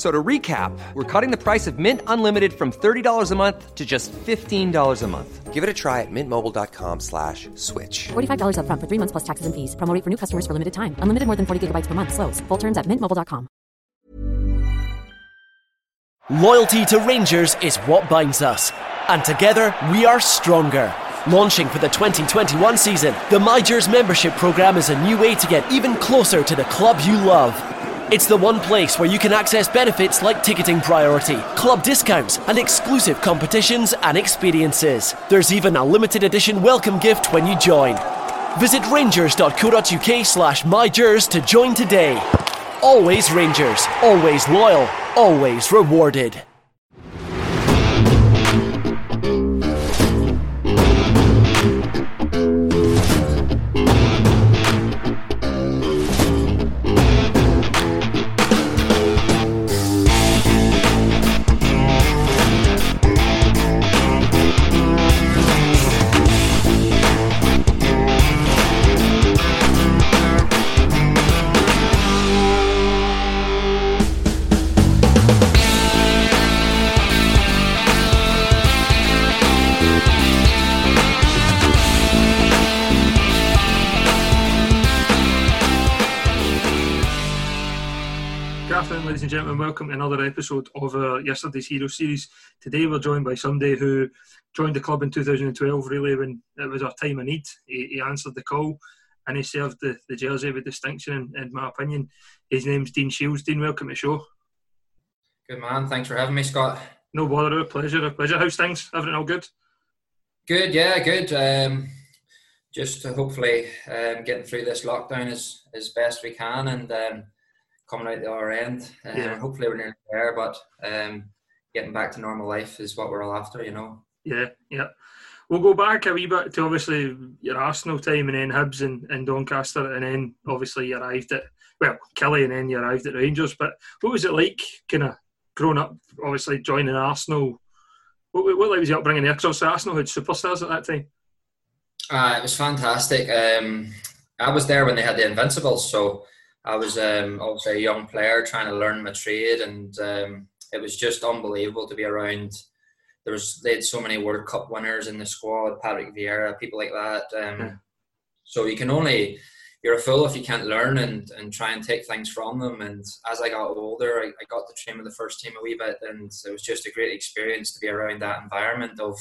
F- So to recap, we're cutting the price of Mint Unlimited from $30 a month to just $15 a month. Give it a try at mintmobile.com slash switch. $45 upfront for three months plus taxes and fees. Promo rate for new customers for limited time. Unlimited more than 40 gigabytes per month. Slows. Full terms at mintmobile.com. Loyalty to Rangers is what binds us. And together, we are stronger. Launching for the 2021 season, the MyGers membership program is a new way to get even closer to the club you love. It's the one place where you can access benefits like ticketing priority, club discounts, and exclusive competitions and experiences. There's even a limited edition welcome gift when you join. Visit rangers.co.uk slash mygers to join today. Always Rangers, always loyal, always rewarded. Welcome to another episode of our Yesterday's Hero series. Today we're joined by somebody who joined the club in 2012, really, when it was our time of need. He, he answered the call and he served the, the jersey with distinction, in, in my opinion. His name's Dean Shiels. Dean, welcome to the show. Good man. Thanks for having me, Scott. No bother, a pleasure, a pleasure. How's things? Everything all good? Good, yeah, good. Um, just hopefully um, getting through this lockdown as, as best we can and um, coming out the other end. Um, Yeah. Hopefully we're nearly there, but um, getting back to normal life is what we're all after, you know. Yeah, yeah. We'll go back a wee bit to obviously your Arsenal time and then Hibs and, and Doncaster and then obviously you arrived at, well, Killie and then you arrived at Rangers. But what was it like kind of growing up, obviously joining Arsenal? What, what was the upbringing there? Because Arsenal had superstars at that time. Uh, it was fantastic. Um, I was there when they had the Invincibles, so I was um, obviously a young player trying to learn my trade, and um, it was just unbelievable to be around. There was they had so many World Cup winners in the squad, Patrick Vieira, people like that. Um, So you can only you're a fool if you can't learn and, and try and take things from them. And as I got older, I, I got to train with the first team a wee bit, and it was just a great experience to be around that environment of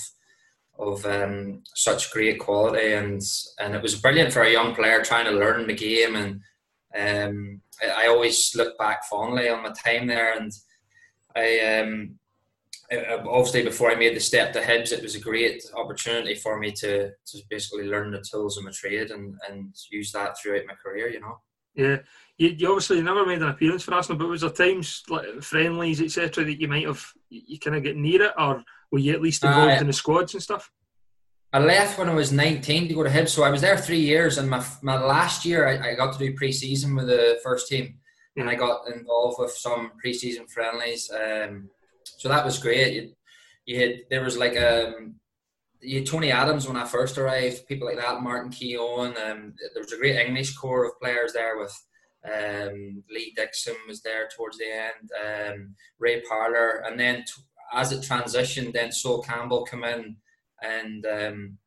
of um, such great quality, and and it was brilliant for a young player trying to learn the game. And um, I, I always look back fondly on my time there, and I um, obviously before I made the step to Hibs, it was a great opportunity for me to to basically learn the tools of my trade and and use that throughout my career. You know. Yeah. You, you obviously never made an appearance for Arsenal, but was there times like friendlies, etc., that you might have you, you kind of get near it, or were you at least involved Uh, in the squads and stuff? I left when I was 19 to go to Hibs, so I was there three years. And my, my last year, I, I got to do pre-season with the first team, and I got involved with some pre-season friendlies. Um, so that was great. You, you had there was like um you had Tony Adams when I first arrived, people like that, Martin Keown. Um, there was a great English core of players there with um, Lee Dixon was there towards the end, um, Ray Parlour, and then t- as it transitioned, then Sol Campbell come in, and um,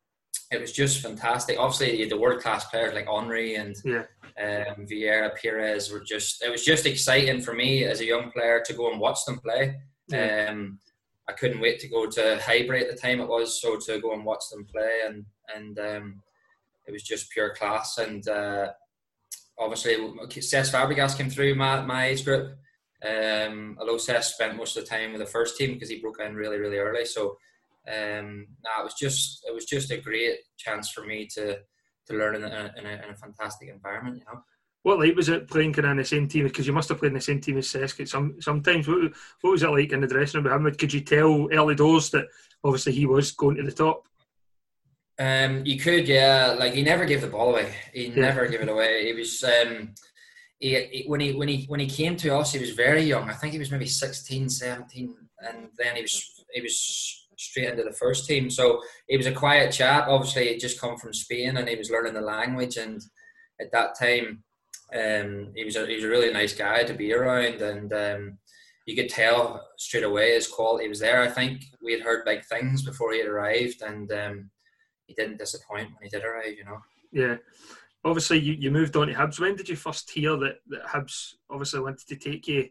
it was just fantastic. Obviously, the world class players like Henry and yeah. um, Vieira, Pires were just. It was just exciting for me as a young player to go and watch them play. Yeah. Um, I couldn't wait to go to Highbury at the time it was, so to go and watch them play, and and um, it was just pure class. And uh, obviously, Cesc Fabregas came through my, my age group. Um, although Cesc spent most of the time with the first team because he broke in really, really early. So, um, nah, it was just it was just a great chance for me to to learn in a, in a, in a fantastic environment. You know. What like was it playing kind of in the same team? Because you must have played in the same team as Cesc. Some sometimes what, what was it like in the dressing room with him? Could you tell early doors that obviously he was going to the top? Um, you could, yeah. Like he never gave the ball away. He Yeah. never gave it away. He was um, he, he- when he when he when he came to us, he was very young. I think he was maybe 16, 17, and then he was he was straight into the first team. So he was a quiet chap. Obviously, he'd just come from Spain and he was learning the language. And at that time, um, he was a, he was a really nice guy to be around, and um, you could tell straight away his quality was there. I think we had heard big things before he had arrived, and um, he didn't disappoint when he did arrive. You know. Yeah. Obviously, you, you moved on to Hibs. When did you first hear that, that Hibs obviously wanted to take you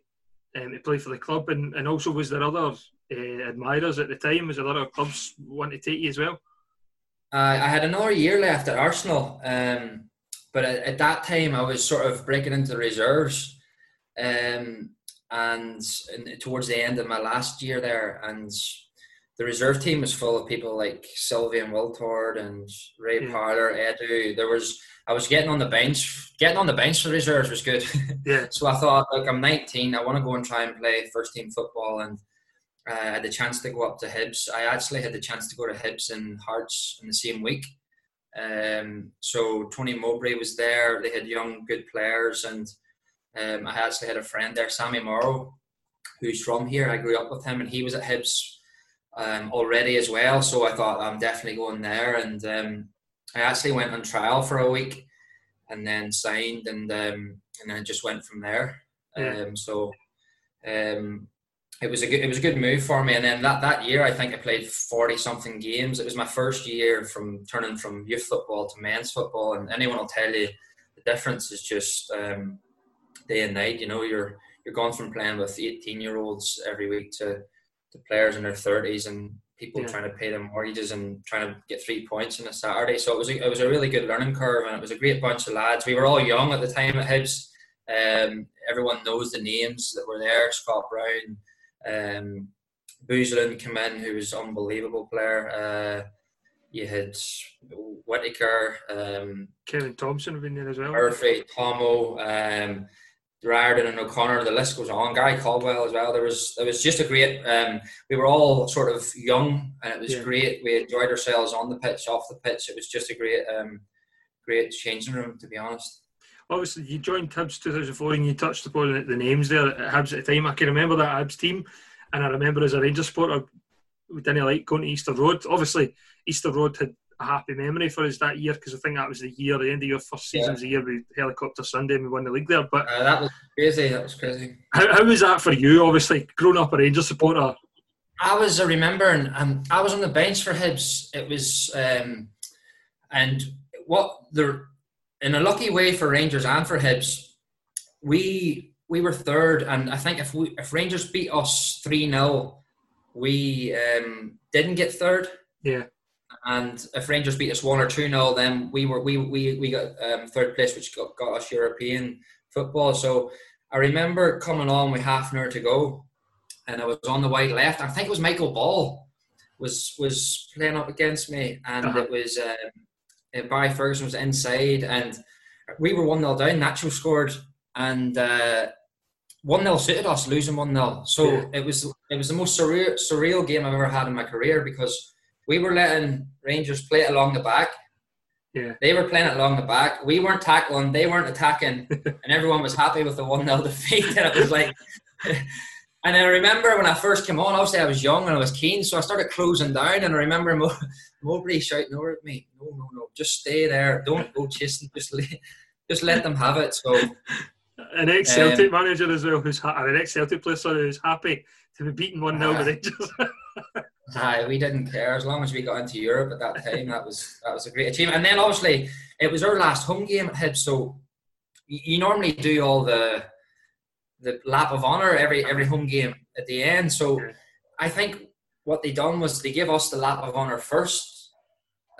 um, to play for the club? And, and also, was there other uh, admirers at the time? Was there other clubs wanting to take you as well? I I had another year left at Arsenal, um, but at, at that time I was sort of breaking into the reserves, um, and, and towards the end of my last year there, and the reserve team was full of people like Sylvain Wiltord and Ray Yeah. Parlour, Edu. There was I was getting on the bench. Getting on the bench for the reserves was good. Yeah. so I thought, like, I'm 19. I want to go and try and play first team football, and I had the chance to go up to Hibs. I actually had the chance to go to Hibs and Hearts in the same week. Um, so Tony Mowbray was there. They had young, good players, and um, I actually had a friend there, Sammy Morrow, who's from here. I grew up with him, and he was at Hibs um, already as well. So I thought I'm definitely going there, and um, I actually went on trial for a week, and then signed, and um, and then just went from there. Yeah. Um, so um, it was a good it was a good move for me. And then that, that year, I think I played forty something games. It was my first year from turning from youth football to men's football, and anyone will tell you the difference is just um, day and night. You know, you're you're going from playing with eighteen year olds every week to to players in their thirties and people Yeah. trying to pay their mortgages and trying to get three points on a Saturday. So it was a, it was a really good learning curve, and it was a great bunch of lads. We were all young at the time at Hibs. Um, everyone knows the names that were there. Scott Brown, um, Beuzelin came in, who was an unbelievable player. Uh, you had Whittaker, um, Kevin Thomson have been there as well. Murphy, Tomo, um, Riordan, and O'Connor. The list goes on. Gary Caldwell as well. There was there was just a great. Um, we were all sort of young, and it was Yeah. great. We enjoyed ourselves on the pitch, off the pitch. It was just a great, um, great changing room, to be honest. Obviously, you joined Hibs 2004 and you touched upon the- the names there at Hibs at the time. I can remember that Hibs team, and I remember as a Rangers supporter, we didn't like going to Easter Road. Obviously, Easter Road had a happy memory for us that year because I think that was the year, the end of your first season Yeah. was the year we helicopter Sunday and we won the league there. But Uh, that was crazy. That was crazy. how, how was that for you? Obviously, growing up a Rangers supporter. I was uh, remembering, um, I was on the bench for Hibs. It was, um, and what the in a lucky way for Rangers and for Hibs, we we were third, and I think if we if Rangers beat us three 0 we um, didn't get third. Yeah. And if Rangers beat us one or two 0 then we were we we, we got um, third place, which got, got us European football. So I remember coming on with half an hour to go, and I was on the wide left. I think it was Michael Ball was was playing up against me, and Uh-huh. it was um, Uh, Barry Ferguson was inside, and we were one 0 down. Nacho scored, and uh, one 0 suited us, losing one 0 So Yeah. it was it was the most surreal surreal game I've ever had in my career because we were letting Rangers play it along the back. Yeah. They were playing it along the back. We weren't tackling. They weren't attacking, and everyone was happy with the one 0 defeat. And it was like, And I remember when I first came on, obviously I was young and I was keen, so I started closing down. And I remember Mowbray shouting over at me, "No, no, no, just stay there. Don't go chasing. Just let, just let them have it." So, an ex Celtic um, manager as well, who's ha- an ex Celtic player, sorry, who's happy to be beaten one 0 uh, Rangers. Aye, we didn't care as long as we got into Europe at that time. That was that was a great achievement. And then obviously it was our last home game at Hibs, so you, you normally do all the the lap of honour every every home game at the end. So I think what they done was they gave us the lap of honour first,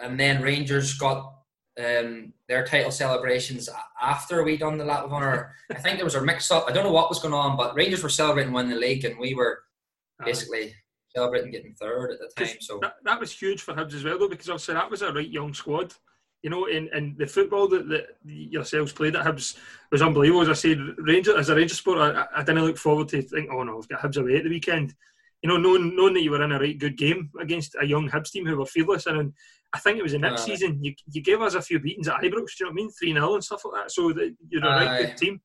and then Rangers got um, their title celebrations after we done the lap of honour. I think there was a mix up. I don't know what was going on, but Rangers were celebrating winning the league, and we were basically celebrating getting third at the time. So that, that was huge for Hibs as well, though, because obviously that was a right young squad. You know, and, in the football that, that yourselves played at Hibs was unbelievable. As I said, Ranger as a Ranger sport, I, I didn't look forward to think, oh no, we've got Hibs away at the weekend. You know, knowing knowing that you were in a right good game against a young Hibs team who were fearless, and, I think it was the next season you, you gave us a few beatings at Ibrox. Do you know what I mean? Three 0 and stuff like that. So that you're a uh, right good team.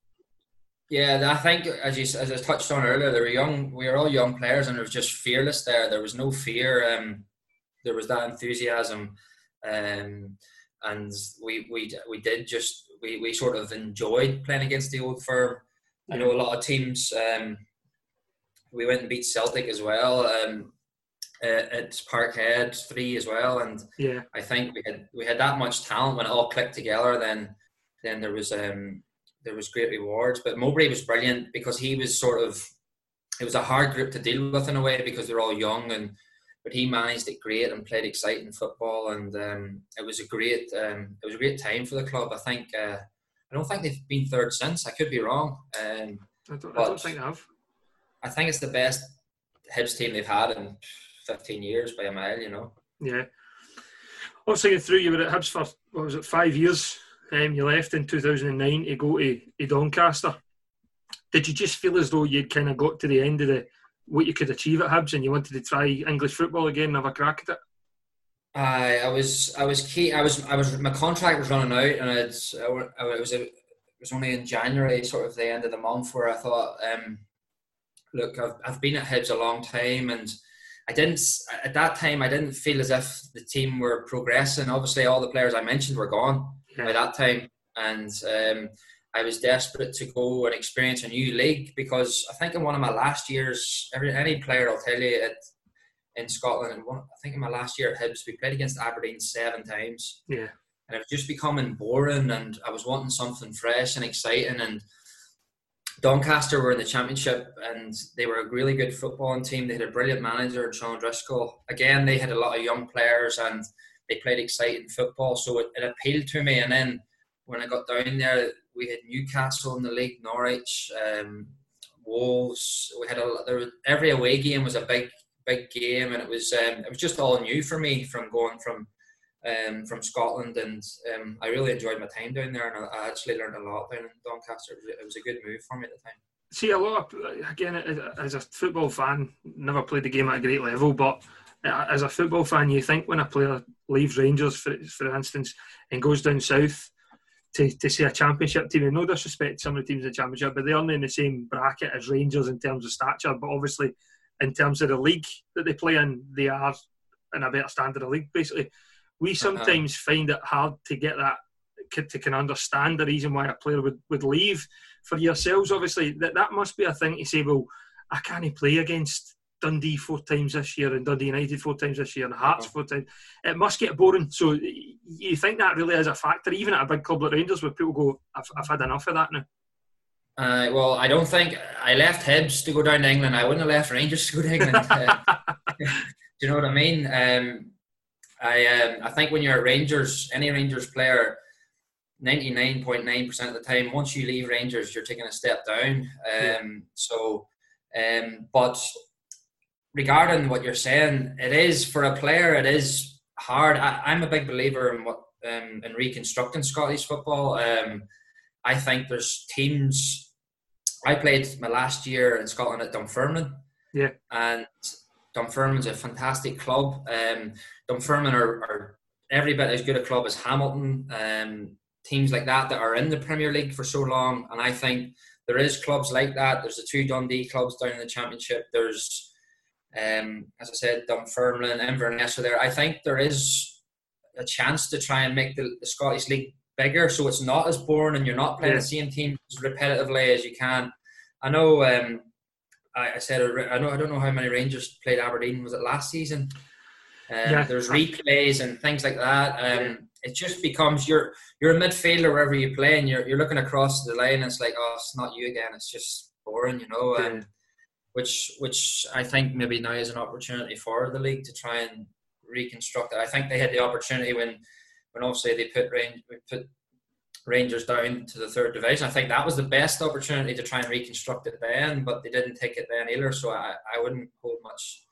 Yeah, I think as you as I touched on earlier, they were young. We were all young players, and it was just fearless there. There was no fear. Um, there was that enthusiasm, um, and we we we did just we, we sort of enjoyed playing against the old firm. I know a lot of teams. Um, we went and beat Celtic as well. Um, at Parkhead three as well, and yeah, I think we had we had that much talent when it all clicked together. Then then there was um there was great rewards. But Mowbray was brilliant because he was sort of it was a hard group to deal with in a way because they're all young and but he managed it great and played exciting football and um, it was a great um, it was a great time for the club. I think uh, I don't think they've been third since. I could be wrong. Um, I, don't, I don't think they have. I think it's the best Hibs team they've had in 15 years by a mile. You know. Yeah. Obviously, through you were at Hibs for what was it five years? Um, you left in 2009 to go to, to Doncaster. Did you just feel as though you'd kind of got to the end of the what you could achieve at Hibs and you wanted to try English football again and have a crack at it? I I was I was key. I was I was my contract was running out and it's it was a, it was only in January, sort of the end of the month, where I thought, um, look, I've I've been at Hibs a long time and. I didn't at that time. I didn't feel as if the team were progressing. Obviously, all the players I mentioned were gone yeah. by that time, and um, I was desperate to go and experience a new league because I think in one of my last years, every any player will tell you it in Scotland, and one, I think in my last year at Hibs, we played against Aberdeen seven times. Yeah, and it was just becoming boring, and I was wanting something fresh and exciting, and. Doncaster were in the championship and they were a really good footballing team. They had a brilliant manager, Sean Driscoll. Again, they had a lot of young players and they played exciting football, so it, it appealed to me. And then when I got down there, we had Newcastle in the league, Norwich, um, Wolves. We had a there was, every away game was a big big game, and it was um, it was just all new for me from going from um, from Scotland, and um, I really enjoyed my time down there, and I, actually learned a lot down in Doncaster. It was, it was, a good move for me at the time. See, a lot of again as a football fan, never played the game at a great level, but as a football fan, you think when a player leaves Rangers, for, for instance, and goes down south to, to see a championship team, and no disrespect to some of the teams in the championship, but they're only in the same bracket as Rangers in terms of stature, but obviously in terms of the league that they play in, they are in a better standard of league. Basically, we uh-huh. sometimes uh-huh. find it hard to get that kid to can understand the reason why a player would, would leave. For yourselves, obviously, that that must be a thing to say. Well, I can't play against Dundee four times this year and Dundee United four times this year and Hearts four times. It must get boring. So you think that really is a factor, even at a big club like Rangers, where people go, "I've, I've had enough of that now." Uh, well, I don't think I left Hibs to go down to England. I wouldn't have left Rangers to go to England. uh, do you know what I mean? Um, I um, I think when you're at Rangers, any Rangers player, ninety nine point nine percent of the time, once you leave Rangers, you're taking a step down. Um, yeah. So, um, but regarding what you're saying, it is for a player. It is hard. I, am a big believer in what um, in reconstructing Scottish football. Um, I think there's teams. I played my last year in Scotland at Dunfermline. Yeah, and Dunfermline's a fantastic club. Um, Dunfermline are, are, every bit as good a club as Hamilton. Um, teams like that that are in the Premier League for so long, and I think there is clubs like that. There's the two Dundee clubs down in the Championship. There's, um, as I said, Dunfermline, and Inverness are there. I think there is a chance to try and make the, the Scottish League bigger, so it's not as boring, and you're not playing yeah. the same teams repetitively as you can. I know. Um, I, I said I know. I don't know how many Rangers played Aberdeen. Was it last season? Um, yeah. There's replays and things like that. Um. It just becomes you're you're a midfielder wherever you play, and you're you're looking across the line, and it's like, oh, it's not you again. It's just boring, you know. Yeah. which which I think maybe now is an opportunity for the league to try and reconstruct it. I think they had the opportunity when when obviously they put Range, put Rangers down to the third division. I think that was the best opportunity to try and reconstruct it then, but they didn't take it then either. So I, I wouldn't hold much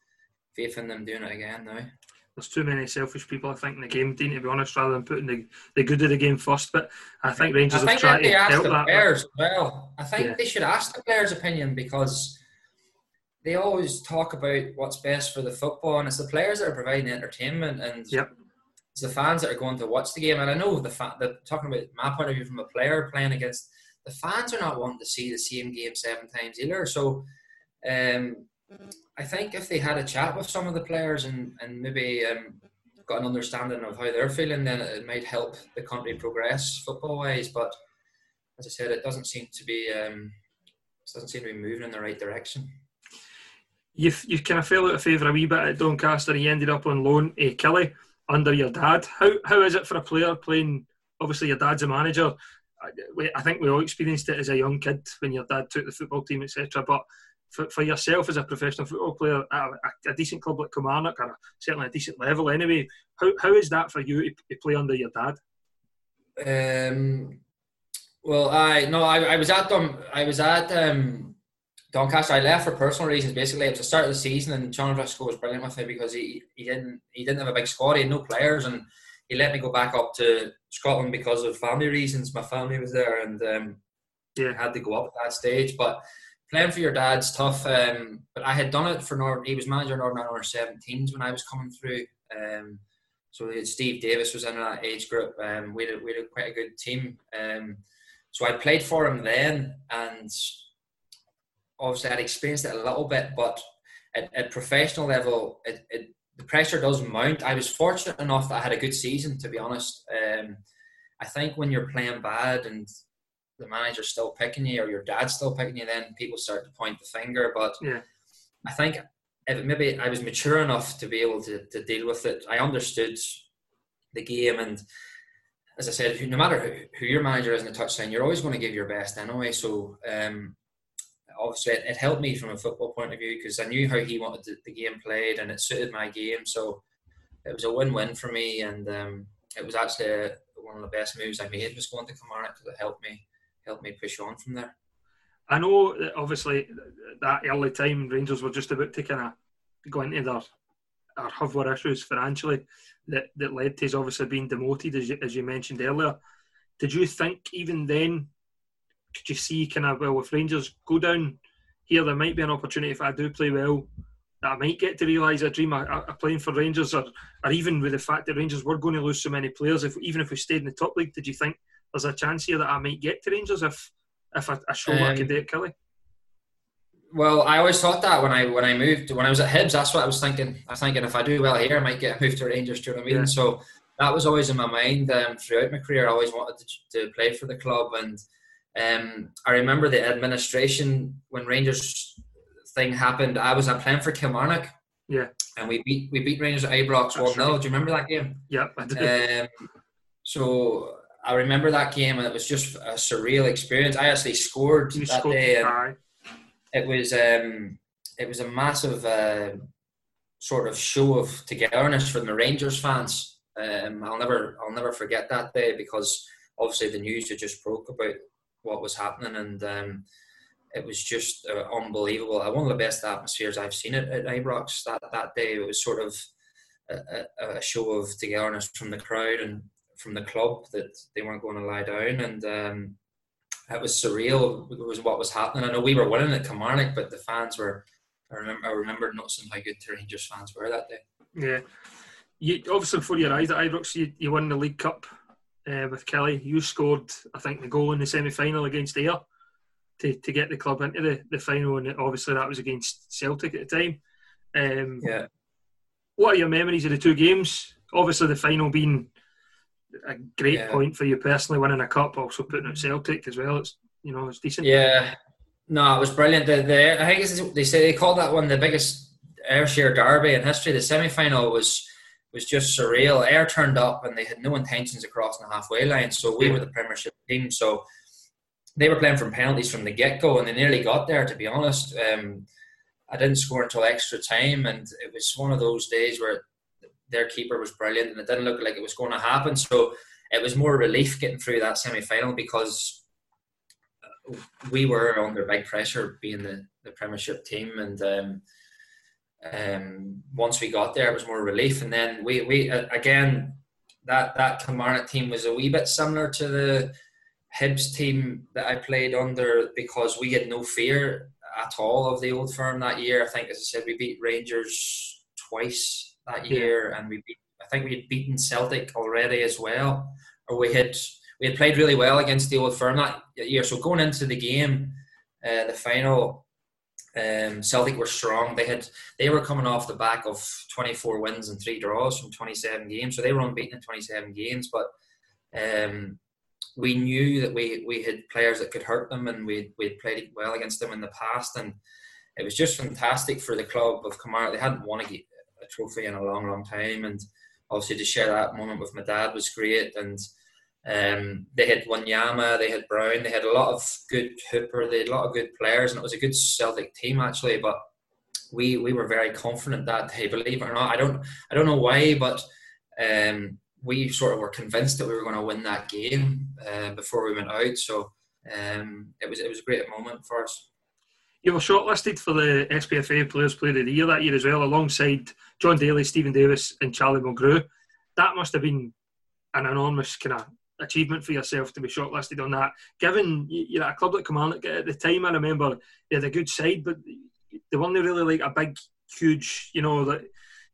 faith in them doing it again now there's too many selfish people, I think, in the game, Dean, to be honest, rather than putting the, the good of the game first. But I think Rangers I think have tried to help the that. Players well. I think yeah. they should ask the players' opinion because they always talk about what's best for the football, and it's the players that are providing entertainment, and yep. it's the fans that are going to watch the game. And I know the fa- the talking about my point of view from a player playing against the fans are not wanting to see the same game seven times either. So. Um, I think if they had a chat with some of the players and, and maybe um, got an understanding of how they're feeling, then it might help the country progress football wise. But as I said, it doesn't seem to be um, doesn't seem to be moving in the right direction. You you kind of fell out of favour a wee bit at Doncaster. He ended up on loan, a Killie, under your dad. How how is it for a player playing? Obviously, your dad's a manager. I think we all experienced it as a young kid when your dad took the football team, etc. But for, for yourself as a professional football player at a, a, decent club like Kilmarnock, or certainly a decent level anyway, how, how is that for you to, to play under your dad? Um, well, I no, I, I was at them. I was at um, Doncaster. I left for personal reasons. Basically, it was the start of the season, and John Driscoll was brilliant with me because he, he didn't he didn't have a big squad. He had no players, and he let me go back up to Scotland because of family reasons. My family was there, and um, yeah, I had to go up at that stage. But playing for your dad's tough. Um, but I had done it for Northern. He was manager of Northern Ireland under 17s when I was coming through. Um, so Steve Davis was in that age group. Um, we had we had quite a good team. Um, so I played for him then, and obviously I'd experienced it a little bit, but at, at professional level, it, it, the pressure does mount. I was fortunate enough that I had a good season, to be honest. Um, I think when you're playing bad and the manager's still picking you or your dad's still picking you, then people start to point the finger. But yeah. I think if maybe I was mature enough to be able to, to deal with it, I understood the game. And as I said, no matter who, who your manager is in the touchline, you're always going to give your best anyway. So um, obviously, it, it, helped me from a football point of view because I knew how he wanted the, the, game played and it suited my game. So it was a win win for me. And um, it was actually a, one of the best moves I made was going to Kilmarnock because it helped me helped me push on from there. I know that obviously that early time Rangers were just about to kind of go into their or have their issues financially that, that led to us obviously being demoted as you, as you mentioned earlier. Did you think even then could you see kind of well if Rangers go down here there might be an opportunity if I do play well that I might get to realise a dream of, of playing for Rangers or, or even with the fact that Rangers were going to lose so many players if even if we stayed in the top league did you think there's a chance here that I might get to Rangers if if I, I show um, what I can do at Killie. Well, I always thought that when I when I moved when I was at Hibs, that's what I was thinking. I was thinking if I do well here, I might get a move to Rangers. Do you know what I mean? Yeah. So that was always in my mind um, throughout my career. I always wanted to, to play for the club, and um, I remember the administration when Rangers thing happened. I was playing for Kilmarnock. Yeah, and we beat we beat Rangers at Ibrox one 0 Do you remember that game? Yeah, I did. Um, so I remember that game and it was just a surreal experience. I actually scored you that scored day. And it was um, it was a massive uh, sort of show of togetherness for the Rangers fans. Um, I'll never I'll never forget that day because obviously the news had just broke about what was happening and um, it was just uh, unbelievable. Uh, one of the best atmospheres I've seen at, at Ibrox that that day. It was sort of a, a, a show of togetherness from the crowd and from the club that they weren't going to lie down, and um, it was surreal. It was what was happening. I know we were winning at Kilmarnock, but the fans were. I remember, I remember not noticing how good the Rangers fans were that day. Yeah, you obviously before your eyes at Ibrox, you, you won the League Cup uh, with Killie. You scored, I think, the goal in the semi final against Ayr. to, to get the club into the, the final, and obviously that was against Celtic at the time. Um, yeah. What are your memories of the two games? Obviously, the final being a great yeah. point for you personally, winning a cup, also putting out Celtic as well. It's you know it's decent. Yeah, no, it was brilliant. The, the I think they say they called that one the biggest Ayrshire derby in history. The semi final was was just surreal. Ayr turned up and they had no intentions of crossing the halfway line, so we were the Premiership team. So they were playing from penalties from the get go, and they nearly got there. To be honest, um, I didn't score until extra time, and it was one of those days where their keeper was brilliant, and it didn't look like it was going to happen. So it was more relief getting through that semi final because uh, we were under big pressure being the, the Premiership team, and um, um, once we got there, it was more relief. And then we we uh, again that that Kilmarnock team was a wee bit similar to the Hibs team that I played under because we had no fear at all of the old firm that year. I think, as I said, we beat Rangers twice that year, and we beat. I think we had beaten Celtic already as well, or we had we had played really well against the old firm that year. So going into the game, uh, the final, um, Celtic were strong. They had they were coming off the back of 24 wins and three draws from 27 games, so they were unbeaten in 27 games. But um, we knew that we we had players that could hurt them, and we we'd played well against them in the past, and it was just fantastic for the club of Kamara. They hadn't won a, a trophy in a long, long time, and obviously to share that moment with my dad was great, and. Um, they had Wanyama, they had Brown, they had a lot of good Hooper, they had a lot of good players, and it was a good Celtic team actually. But we we were very confident that day. Believe it or not, I don't I don't know why, but um, we sort of were convinced that we were going to win that game uh, before we went out. So um, it was it was a great moment for us. You were shortlisted for the SPFA Players Player of the Year that year as well, alongside Jon Daly, Steven Davis, and Charlie Mulgrew. That must have been an enormous kind of achievement for yourself to be shortlisted on that. Given you're at a club like Kilmarnock at the time, I remember they had a good side, but they weren't really like a big, huge, you know, that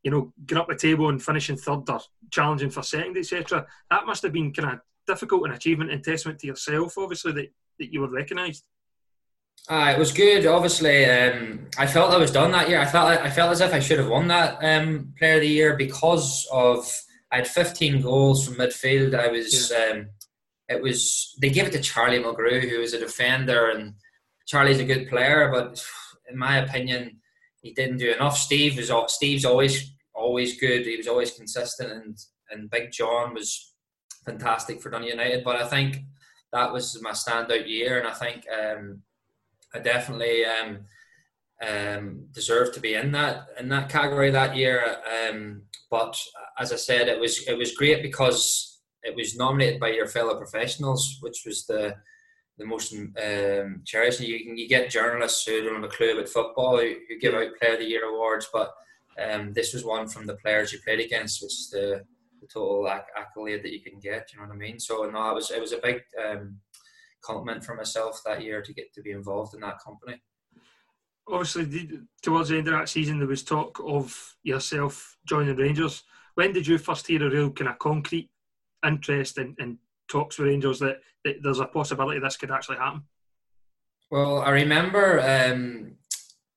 you know, getting up the table and finishing third or challenging for second, etc. That must have been kind of difficult an achievement and testament to yourself, obviously, that, that you were recognised. Uh, it was good. Obviously, um, I felt I was done that year. I felt I felt as if I should have won that um, Player of the Year because of I had 15 goals from midfield. I was yeah. um, it was they gave it to Charlie Mulgrew, who was a defender, and Charlie's a good player, but in my opinion, he didn't do enough. Steve was Steve's always always good. He was always consistent, and and Big John was fantastic for Dundee United. But I think that was my standout year, and I think um, I definitely um, um, deserved to be in that in that category that year. Um, but as I said, it was it was great because it was nominated by your fellow professionals, which was the the most um, cherished. You can you get journalists who don't have a clue about football who, who give out Player of the Year awards, but um, this was one from the players you played against, which is the, the total acc- accolade that you can get. You know what I mean? So no, it was it was a big um, compliment for myself that year to get to be involved in that company. Obviously, towards the end of that season, there was talk of yourself joining Rangers. When did you first hear a real kind of concrete interest in, in talks with Rangers that, that there's a possibility this could actually happen? Well, I remember um,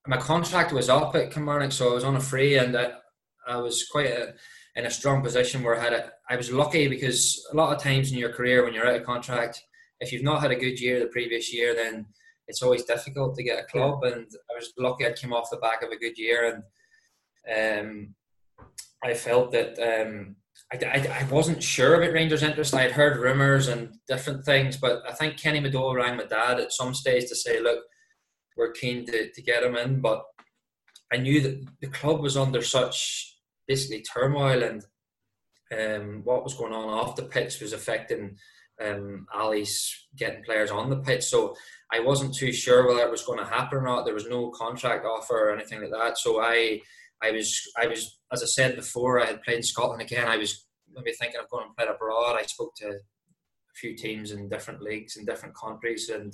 my contract was up at Kilmarnock, so I was on a free, and I, I was quite a, in a strong position where I had a, I was lucky because a lot of times in your career when you're out of contract, if you've not had a good year the previous year, then it's always difficult to get a club. And I was lucky I came off the back of a good year, and um, I felt that um, I, I, I, wasn't sure about Rangers' interest. I had heard rumours and different things, but I think Kenny McDowall rang my dad at some stage to say, look, we're keen to, to get him in. But I knew that the club was under such basically turmoil and um, what was going on off the pitch was affecting um, Ali's getting players on the pitch. So I wasn't too sure whether it was going to happen or not. There was no contract offer or anything like that. So I I was, I was, as I said before, I had played in Scotland again. I was maybe thinking of going and play abroad. I spoke to a few teams in different leagues in different countries, and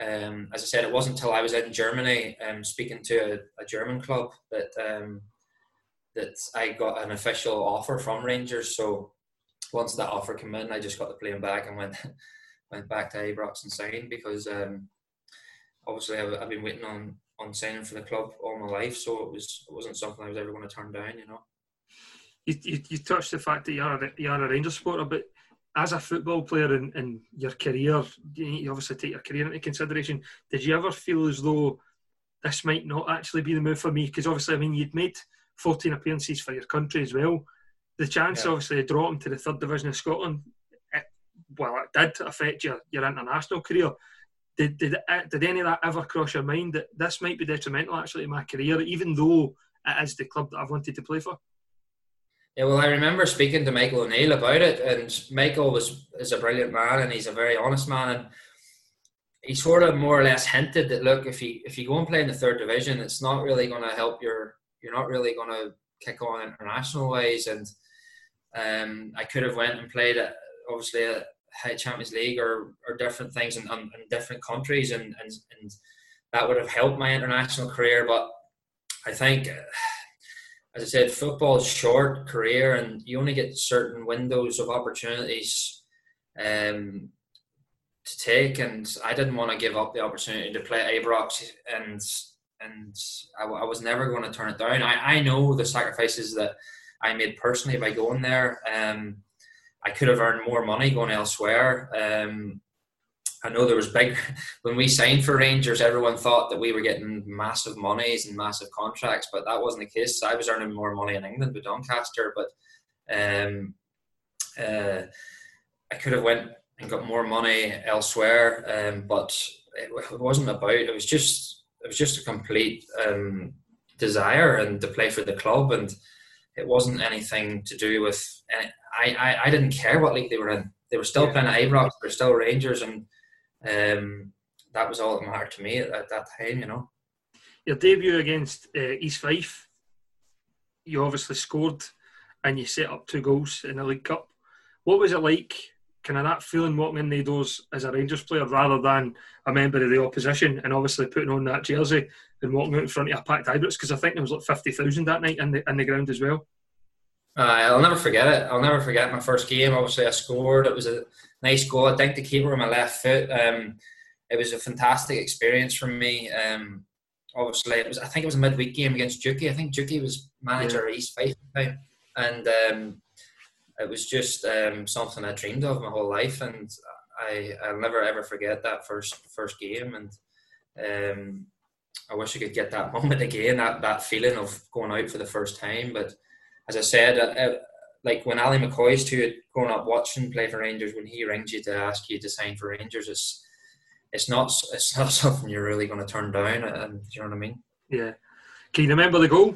um, as I said, it wasn't until I was in Germany um, speaking to a, a German club that um, that I got an official offer from Rangers. So once that offer came in, I just got the plane back and went went back to Ibrox and signed because um, obviously I've, I've been waiting on on signing for the club all my life, so it was it wasn't something I was ever going to turn down. You know. You, you, you touched the fact that you're a, you're a Rangers supporter, but as a football player in, in your career, you obviously take your career into consideration. Did you ever feel as though this might not actually be the move for me? Because obviously, I mean, you'd made 14 appearances for your country as well. The chance, yeah. obviously, of dropping to the third division of Scotland, it, well, it did affect your, your international career. Did, did, uh, did any of that ever cross your mind that this might be detrimental actually to my career, even though it is the club that I've wanted to play for? Yeah, well, I remember speaking to Michael O'Neill about it, and Michael was is a brilliant man, and he's a very honest man, and he sort of more or less hinted that look, if you if you go and play in the third division, it's not really going to help your, you're not really going to kick on international ways, and um, I could have went and played at, obviously a high Champions League or or different things in, in, in different countries, and, and and that would have helped my international career, but I think as I said, football is short career, and you only get certain windows of opportunities um, to take. And I didn't want to give up the opportunity to play at Ibrox, and and I, I, was never going to turn it down. I, I know the sacrifices that I made personally by going there. Um, I could have earned more money going elsewhere. Um, I know there was big when we signed for Rangers. Everyone thought that we were getting massive monies and massive contracts, but that wasn't the case. I was earning more money in England with Doncaster, but um, uh, I could have went and got more money elsewhere. Um, but it, it, wasn't about. It was just it was just a complete um, desire and to play for the club, and it wasn't anything to do with. I, I, I didn't care what league they were in. They were still yeah. playing at Ibrox. They were still Rangers, and um, that was all that mattered to me at, at, that time, you know. Your debut against uh, East Fife, you obviously scored and you set up two goals in the League Cup. What was it like, kind of that feeling walking in the doors as a Rangers player rather than a member of the opposition and obviously putting on that jersey and walking out in front of a packed Ibrox? Because I think there was like 50,000 that night in the, in the ground as well. Uh, I'll never forget it. I'll never forget my first game. Obviously, I scored. It was a nice goal. I think the keeper with my left foot. Um, it was a fantastic experience for me. Um, obviously, it was. I think it was a midweek game against Juki. I think Juki was manager yeah. East Fife time, and um, it was just um, something I dreamed of my whole life, and I I'll never ever forget that first first game, and um, I wish I could get that moment again. That that feeling of going out for the first time, but as I said, uh, uh, like when Ali to it, growing up watching play for Rangers, when he rings you to ask you to sign for Rangers, it's it's not it's not something you're really going to turn down. And uh, do you know what I mean? Yeah. Can you remember the goal?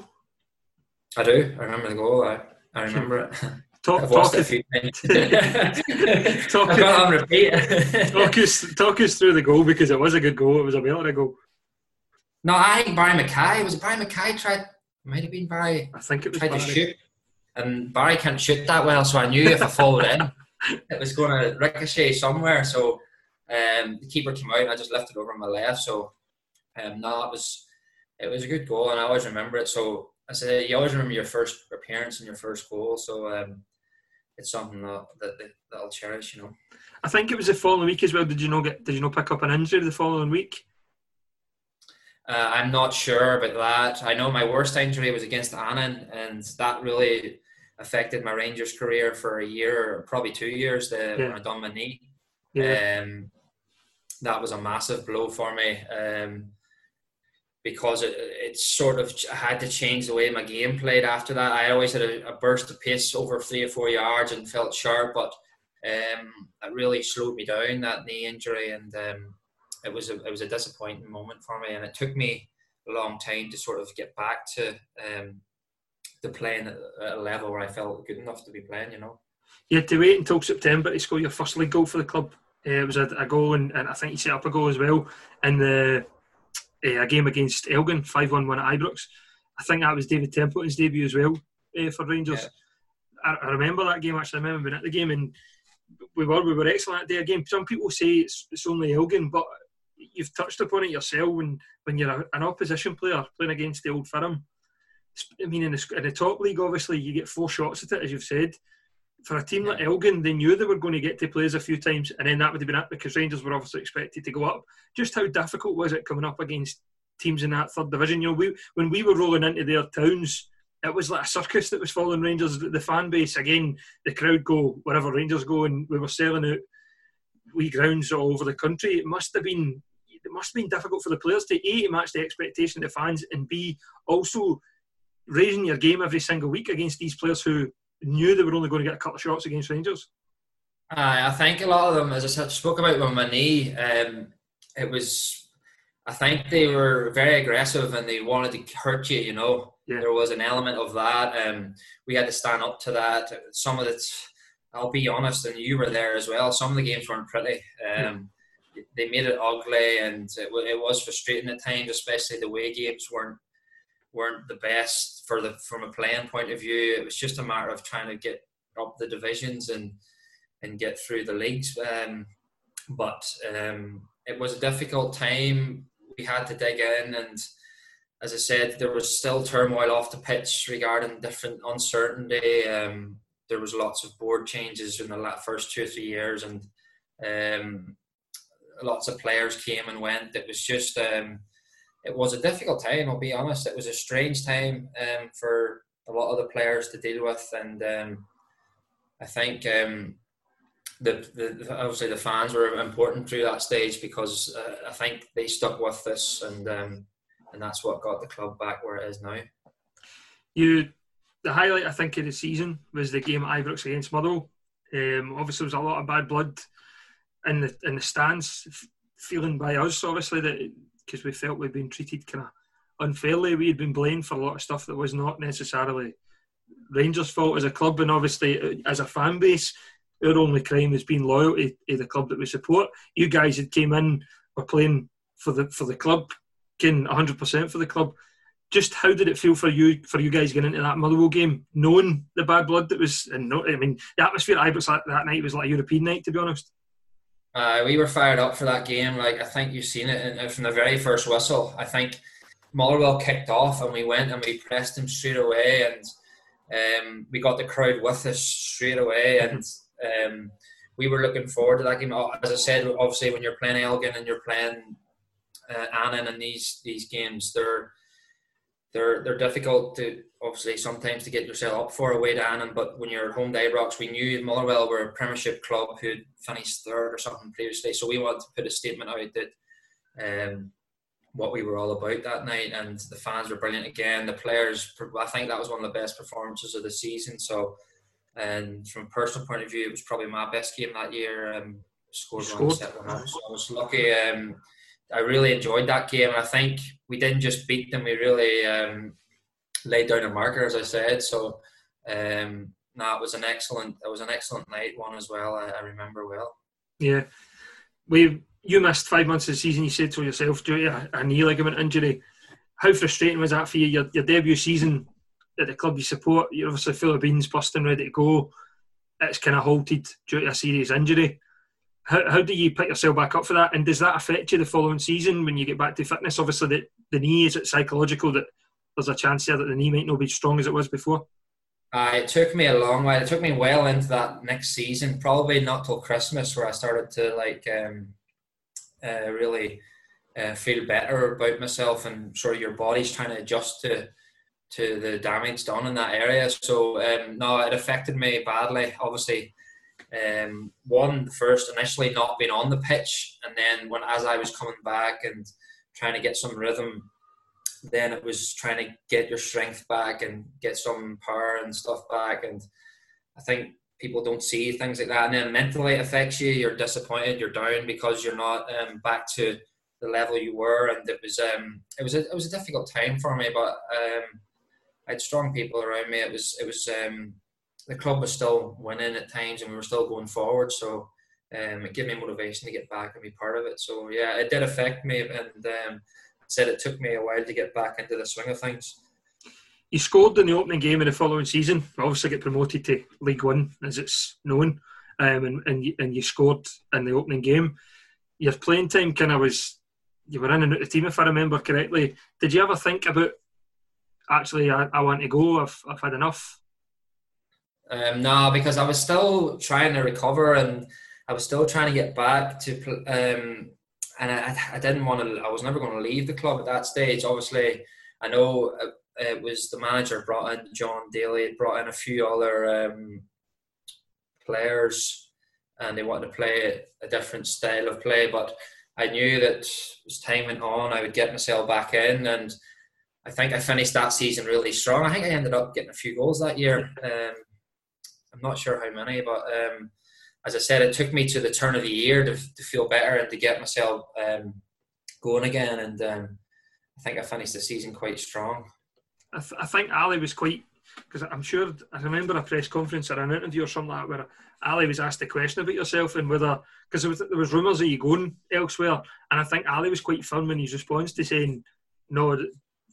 I do. I remember the goal. I, I remember it. Talk, I've talk, us, talk, talk, us, talk us through the goal because it was a good goal. It was a better goal. No, I think Barrie McKay. Was it Barrie McKay tried might have been Barrie. I think it was tried Barrie. to shoot, and Barrie can't shoot that well, so I knew if I followed in, it was going to ricochet somewhere. So um, the keeper came out, and I just left it over my left. So um, no, it was it was a good goal, and I always remember it. So I said you always remember your first appearance and your first goal. So um, it's something that, that, that I'll cherish. You know. I think it was the following week as well. Did you know get? Did you know pick up an injury the following week? Uh, I'm not sure about that. I know my worst injury was against Annan, and that really affected my Rangers career for a year, or probably two years. The, yeah. When I done my knee, yeah. um, that was a massive blow for me um, because it, it sort of I had to change the way my game played after that. I always had a, a burst of pace over three or four yards and felt sharp, but um, it really slowed me down that knee injury, and um, it was a it was a disappointing moment for me, and it took me a long time to sort of get back to um, to playing at a level where I felt good enough to be playing. You know. You had to wait until September to score your first league goal for the club. Uh, it was a, a goal, and, and, I think you set up a goal as well in the uh, a game against Elgin, five one one at Ibrox. I think that was David Templeton's debut as well uh, for Rangers. Yeah. I, I, remember that game actually. I remember being at the game and we were we were excellent that day. Again, some people say it's, it's only Elgin, but you've touched upon it yourself when when you're a, an opposition player playing against the old firm. I mean, in the, in the top league, obviously you get four shots at it, as you've said. for a team like Elgin, they knew they were going to get to plays a few times, and then that would have been it because Rangers were obviously expected to go up. Just how difficult was it coming up against teams in that third division? You know, we when we were rolling into their towns, it was like a circus that was following Rangers. The fan base again, the crowd go wherever Rangers go, and we were selling out wee grounds all over the country. It must have been it must have been difficult for the players to a to match the expectation of the fans, and b also raising your game every single week against these players who knew they were only going to get a couple of shots against Rangers. Uh, I think a lot of them, as I said, spoke about with my knee, um, it was, I think they were very aggressive and they wanted to hurt you, you know. Yeah. There was an element of that. Um, we had to stand up to that. Some of it, I'll be honest, and you were there as well, some of the games weren't pretty. Um, yeah. They made it ugly and it, it was frustrating at times, especially the way games weren't weren't the best for the from a playing point of view. It was just a matter of trying to get up the divisions and and get through the leagues. Um, but um, it was a difficult time. We had to dig in, and as I said, there was still turmoil off the pitch regarding different uncertainty. Um, there was lots of board changes in the first two or three years, and um, lots of players came and went. It was just um, it was a difficult time. I'll be honest. It was a strange time um, for a lot of the players to deal with, and um, I think um, the, the, obviously the fans were important through that stage because uh, I think they stuck with this, and um, and that's what got the club back where it is now. You, the highlight I think of the season was the game at Ibrox against Motherwell. Um, obviously, there was a lot of bad blood in the in the stands, feeling by us obviously that because we felt we'd been treated kind of unfairly. We had been blamed for a lot of stuff that was not necessarily Rangers' fault as a club, and obviously uh, as a fan base, our only crime has been loyalty to the club that we support. You guys had came in, were playing for the for the club, getting 100% for the club. Just how did it feel for you for you guys getting into that Motherwell game, knowing the bad blood that was, and no, I mean the atmosphere at Ibrox that, that night was like a European night, to be honest. Uh, we were fired up for that game. Like I think you've seen it in, from the very first whistle. I think Motherwell kicked off and we went and we pressed them straight away and um, we got the crowd with us straight away and um, we were looking forward to that game. As I said, obviously when you're playing Elgin and you're playing uh, Annan and these these games, they're they're they're difficult to obviously sometimes to get yourself up for away to Annan. But when you're home to Ibrox, we knew Motherwell were a Premiership club who'd finished third or something previously, so we wanted to put a statement out that um, what we were all about that night, and the fans were brilliant again. The players, I think that was one of the best performances of the season. So, and from a personal point of view, it was probably my best game that year. Um, scored, scored. one, set one up, so I was lucky. Um, I really enjoyed that game. I think we didn't just beat them; we really um, laid down a marker, as I said. So, um, no, it was an excellent. It was an excellent night one as well. I, I remember well. Yeah, we you missed five months of the season. You said to yourself due to a, knee ligament injury. How frustrating was that for you? Your, your debut season at the club you support, you're obviously full of beans, busting, ready to go. It's kind of halted due to a serious injury how, how do you pick yourself back up for that? And does that affect you the following season when you get back to fitness? Obviously, the, the knee is it psychological that there's a chance there that the knee might not be as strong as it was before. Uh, it took me a long while. It took me well into that next season, probably not till Christmas, where I started to like um, uh, really uh, feel better about myself, and sort of your body's trying to adjust to to the damage done in that area. So um, no, it affected me badly. Obviously, um, one first initially not being on the pitch, and then when as I was coming back and trying to get some rhythm, then it was trying to get your strength back and get some power and stuff back. And I think people don't see things like that, and then mentally it affects you. You're disappointed, you're down because you're not um, back to the level you were, and it was um, it was a, it was a difficult time for me, but um, I had strong people around me. It was it was um, the club was still winning at times and we were still going forward. So um, it gave me motivation to get back and be part of it. So yeah, it did affect me, and um, said it took me a while to get back into the swing of things. You scored in the opening game of the following season. Obviously, get promoted to League One as it's known, um, and and you, and you scored in the opening game. Your playing time kind of was you were in and out of the team if I remember correctly. Did you ever think about actually I, I want to go? I've I've had enough. Um, no, because I was still trying to recover and I was still trying to get back to, um, and I, I didn't want to. I was never going to leave the club at that stage. Obviously, I know it was the manager brought in Jon Daly, brought in a few other um, players, and they wanted to play a different style of play. But I knew that as time went on, I would get myself back in, and I think I finished that season really strong. I think I ended up getting a few goals that year. Um, I'm not sure how many, but um, as I said, it took me to the turn of the year to, to feel better and to get myself um, going again. And um, I think I finished the season quite strong. I, th- I think Ali was quite because I'm sure I remember a press conference or an interview or something like that where Ali was asked a question about yourself and whether because there was, was rumours of you going elsewhere, and I think Ali was quite firm in his response to saying, "No,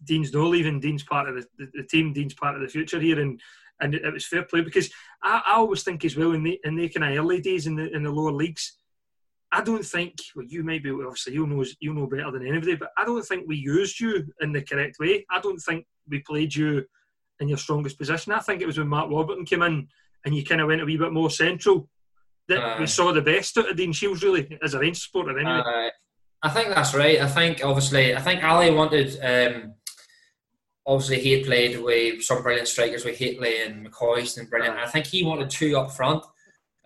Dean's no leaving. Dean's part of the, the, the, team. Dean's part of the future here, and and it, was fair play because I, I always think as well in the in the kind of early days in the in the lower leagues, I don't think well you maybe obviously you know you know better than anybody, but I don't think we used you in the correct way. I don't think we played you in your strongest position. I think it was when Mark Warburton came in and you kind of went a wee bit more central that uh, we saw the best out of Dean Shiels really as a range supporter anyway. Uh, I think that's right. I think obviously I think Ali wanted. Um, obviously, he had played with some brilliant strikers with Hateley and McCoist and brilliant. I think he wanted two up front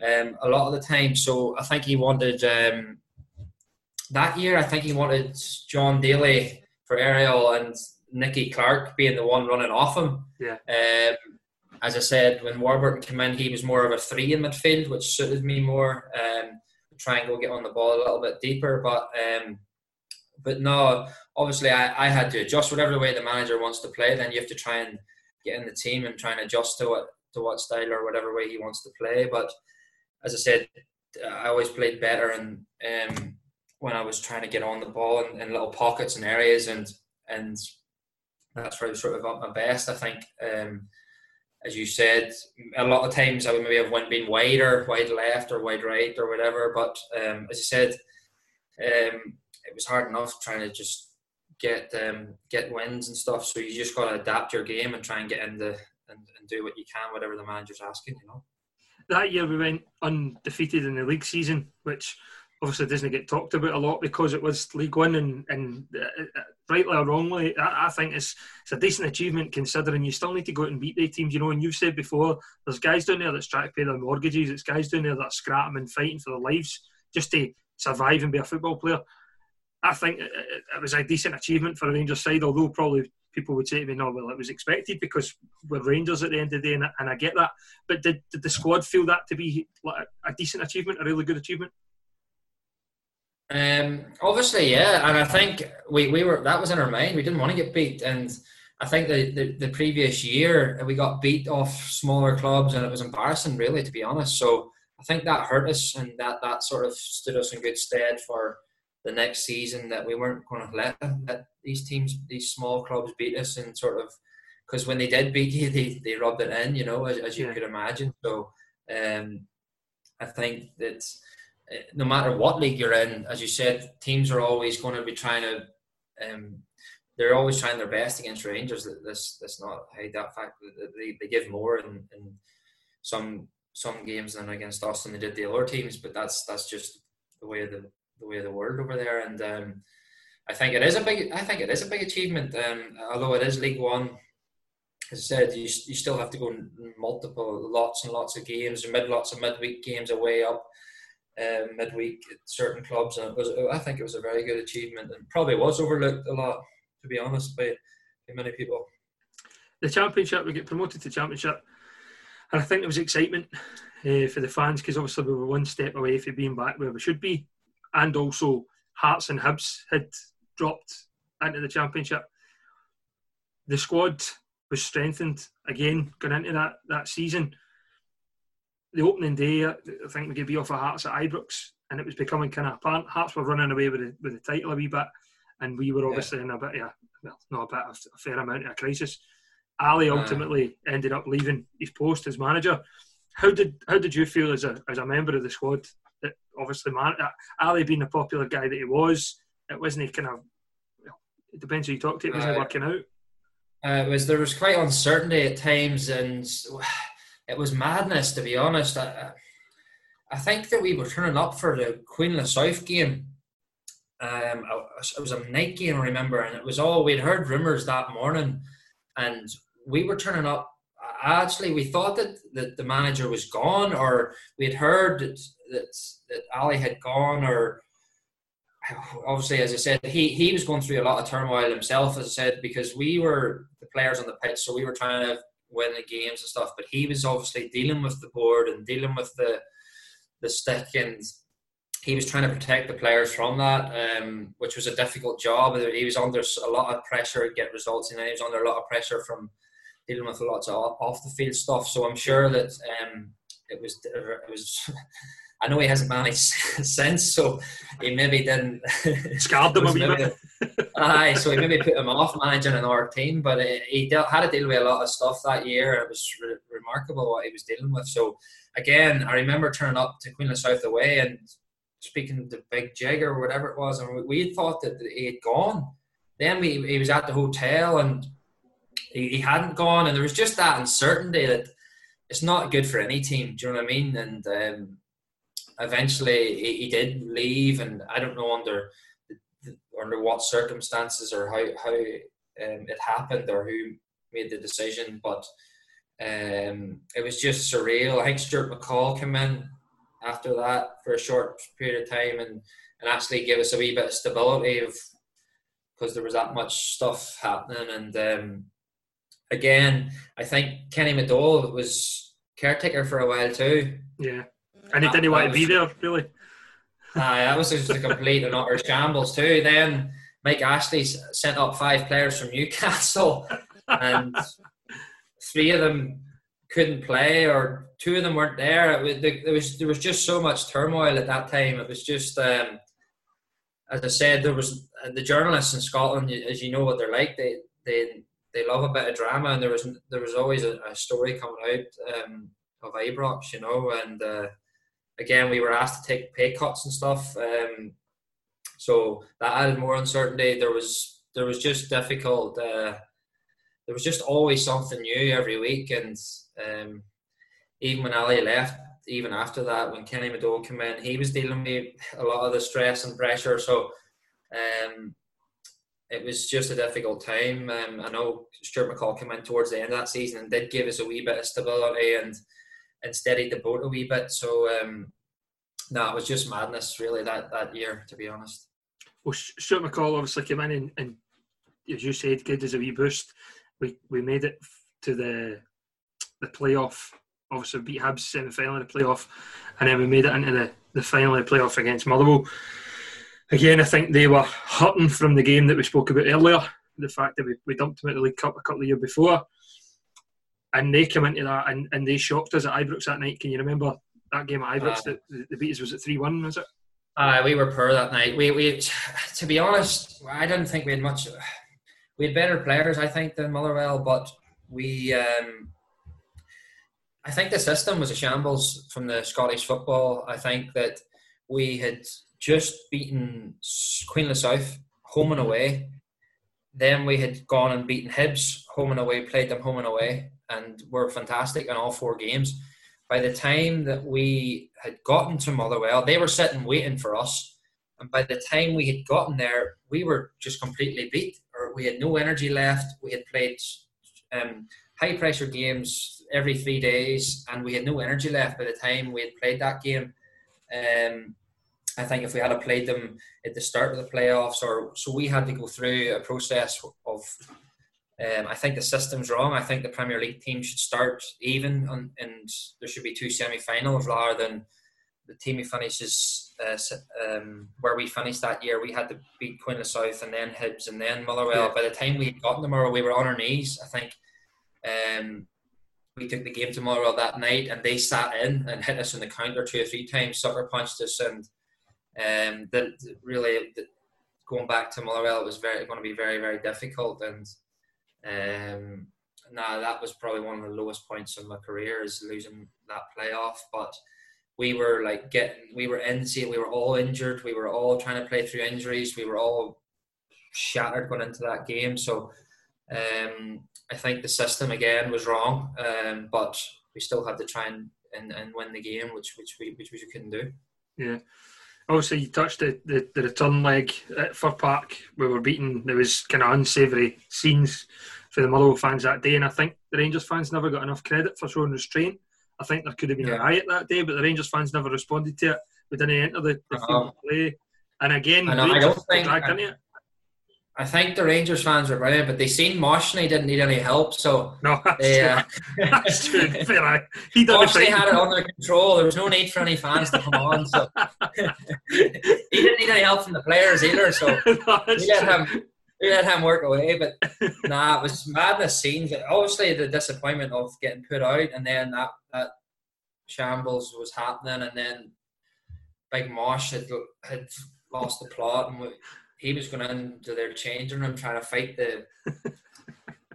um, a lot of the time. So I think he wanted um, that year. I think he wanted Jon Daly for Ariel and Nicky Clark being the one running off him. Yeah. Um, as I said, when Warburton came in, he was more of a three in midfield, which suited me more. Um, try and go get on the ball a little bit deeper, but um, but no, obviously I, I had to adjust whatever way the manager wants to play. Then you have to try and get in the team and try and adjust to what to what style or whatever way he wants to play. But as I said, I always played better and um, when I was trying to get on the ball in, in little pockets and areas and and that's where I was sort of at my best. I think, um, as you said, a lot of times I would maybe have one been wider, wide left or wide right or whatever. But um, as you said, um, it was hard enough trying to just get um, get wins and stuff. So you just got to adapt your game and try and get in the and, and do what you can, whatever the manager's asking. You know. That year we went undefeated in the league season, which obviously doesn't get talked about a lot because it was League One and, and uh, uh, rightly or wrongly, I, I, think it's, it's a decent achievement considering you still need to go out and beat the teams. You know, and you've said before, there's guys down there that's trying to pay their mortgages, it's guys down there that are scrapping and fighting for their lives just to survive and be a football player. I think it, was a decent achievement for a Rangers side, although probably people would say to me, no, well, it was expected because we're Rangers at the end of the day, and, and I get that. But did, did the squad feel that to be like a decent achievement, a really good achievement? Um, obviously, yeah, and I think we, we were that was in our mind. We didn't want to get beat, and I think the, the, the previous year we got beat off smaller clubs, and it was embarrassing, really, to be honest. So I think that hurt us, and that that sort of stood us in good stead for the next season. That we weren't going to let let these teams, these small clubs, beat us, and sort of because when they did beat you, they, they rubbed it in, you know, as, as you yeah. could imagine. So um, I think that no matter what league you're in, as you said, teams are always going to be trying to. Um, they're always trying their best against Rangers. This, this not hide that fact. They, they give more in, in some some games than against us than they did the other teams. But that's that's just the way of the the way of the world over there. And um, I think it is a big. I think it is a big achievement. Um, although it is League One, as I said, you, you still have to go multiple lots and lots of games, mid lots of midweek games away up um, midweek at certain clubs, and it was I think it was a very good achievement, and probably was overlooked a lot, to be honest, by, by many people. The championship, we get promoted to championship, and I think there was excitement uh, for the fans because obviously we were one step away from being back where we should be, and also Hearts and Hibs had dropped into the championship. The squad was strengthened again going into that that season the opening day, I think we could be off of Hearts at Ibrox, and it was becoming kind of apparent. Hearts were running away with the, with the title a wee bit, and we were obviously yeah. in a bit, yeah, well, not a bit, a fair amount of a crisis. Ali ultimately uh, ended up leaving his post as manager. How did how did you feel as a as a member of the squad? Obviously, man, uh, Ali being the popular guy that he was, it wasn't he kind of. It depends who you talk to. It wasn't uh, working out. Uh, it was there was quite uncertainty at times, and it was madness to be honest. I, I think that we were turning up for the Queen of the South game. Um, it was a night game, I remember, and it was all we'd heard rumors that morning, and we were turning up. Actually, we thought that, that the manager was gone, or we had heard that, that, that Ali had gone, or obviously, as I said, he, he was going through a lot of turmoil himself, as I said, because we were the players on the pitch, so we were trying to win the games and stuff. But he was obviously dealing with the board and dealing with the the stick, and he was trying to protect the players from that, um, which was a difficult job. He was under a lot of pressure to get results, and he was under a lot of pressure from dealing with lots of off the field stuff. So I'm sure that um, it was it was I know he hasn't managed since, so he maybe didn't scarred them a wee bit. aye, so he maybe put him off managing another team, but he dealt, had to deal with a lot of stuff that year. It was re- remarkable what he was dealing with. So again, I remember turning up to Queen of South away and speaking to Big Jig or whatever it was, and we thought that he had gone. Then we, he was at the hotel and he, hadn't gone, and there was just that uncertainty that it's not good for any team. Do you know what I mean? And um, eventually he, he did leave, and I don't know under under what circumstances or how how um, it happened or who made the decision, but um, it was just surreal. I think Stuart McCall came in after that for a short period of time and, and actually gave us a wee bit of stability of because there was that much stuff happening and um, again I think Kenny McDowall was caretaker for a while too. Yeah. And he didn't want to be there, really. Aye, that was just a complete and utter shambles too. Then Mike Ashley sent up five players from Newcastle, and three of them couldn't play, or two of them weren't there. Was, there was there was just so much turmoil at that time. It was just, um, as I said, there was the journalists in Scotland, as you know what they're like. They they they love a bit of drama, and there was there was always a, a story coming out um, of Ibrox, you know, and. Uh, again, we were asked to take pay cuts and stuff. Um, so that added more uncertainty. There was there was just difficult. Uh, there was just always something new every week, and um, even when Ali left, even after that, when Kenny McDowall came in, he was dealing with a lot of the stress and pressure. So um, it was just a difficult time. Um, I know Stuart McCall came in towards the end of that season and did give us a wee bit of stability and and steadied the boat a wee bit. So um, no, it was just madness really that that year, to be honest. Well, Stuart McCall obviously came in and, and as you said, good as a wee boost. We we made it to the the playoff. Obviously, beat Hibs semi final in the playoff, and then we made it into the the final of the playoff against Motherwell. Again, I think they were hurting from the game that we spoke about earlier. The fact that we, we dumped them at the League Cup a couple of years before and they came into that and, and they shocked us at Ibrox that night. Can you remember that game at Ibrox? Uh, the, the beat us was it three one? Was it? Uh, we were poor that night. We we to be honest, I didn't think we had much. We had better players, I think, than Motherwell, but we. Um, I think the system was a shambles from the Scottish football. I think that we had just beaten Queen of the South home and away. Then we had gone and beaten Hibs home and away, played them home and away and were fantastic in all four games. By the time that we had gotten to Motherwell, they were sitting waiting for us. And by the time we had gotten there, we were just completely beat, or we had no energy left. We had played um, high pressure games every three days, and we had no energy left by the time we had played that game. Um, I think if we had played them at the start of the playoffs, or so we had to go through a process of um, I think the system's wrong. I think the Premier League team should start even, on, and there should be two semi-finals rather than the team who finishes uh, um, where we finished that year. We had to beat Queen of South and then Hibs and then Motherwell. Yeah. By the time we got gotten tomorrow, we were on our knees. I think um, we took the game to Motherwell that night, and they sat in and hit us in the counter two or three times, sucker punched us, and um, that really going back to Motherwell it was very going to be very very difficult and. Um, now that was probably one of the lowest points in my career is losing that playoff. But we were like getting, we were in, we were all injured. We were all trying to play through injuries. We were all shattered going into that game. So um, I think the system again was wrong. Um, but we still had to try and, and, and win the game, which which we which we couldn't do. Yeah. Obviously, you touched the, the, the return leg at Fir Park. We were beaten. There was kind of unsavoury scenes for the Motherwell fans that day, and I think the Rangers fans never got enough credit for showing restraint. I think there could have been yeah. a riot that day, but the Rangers fans never responded to it. We didn't enter the, the uh-huh. field play, and again, I, I don't think. I, I think the Rangers fans were brilliant, but they seen Mosh and he didn't need any help, so no, that's they, uh, true. that's true. he Mosh had it under control. There was no need for any fans to come on, so he didn't need any help from the players either. So no, we let him we let him work away. But nah, it was madness scenes. Obviously, the disappointment of getting put out, and then that that shambles was happening, and then Big Mosh had had lost the plot, and we, he was going into their changing room trying to fight the.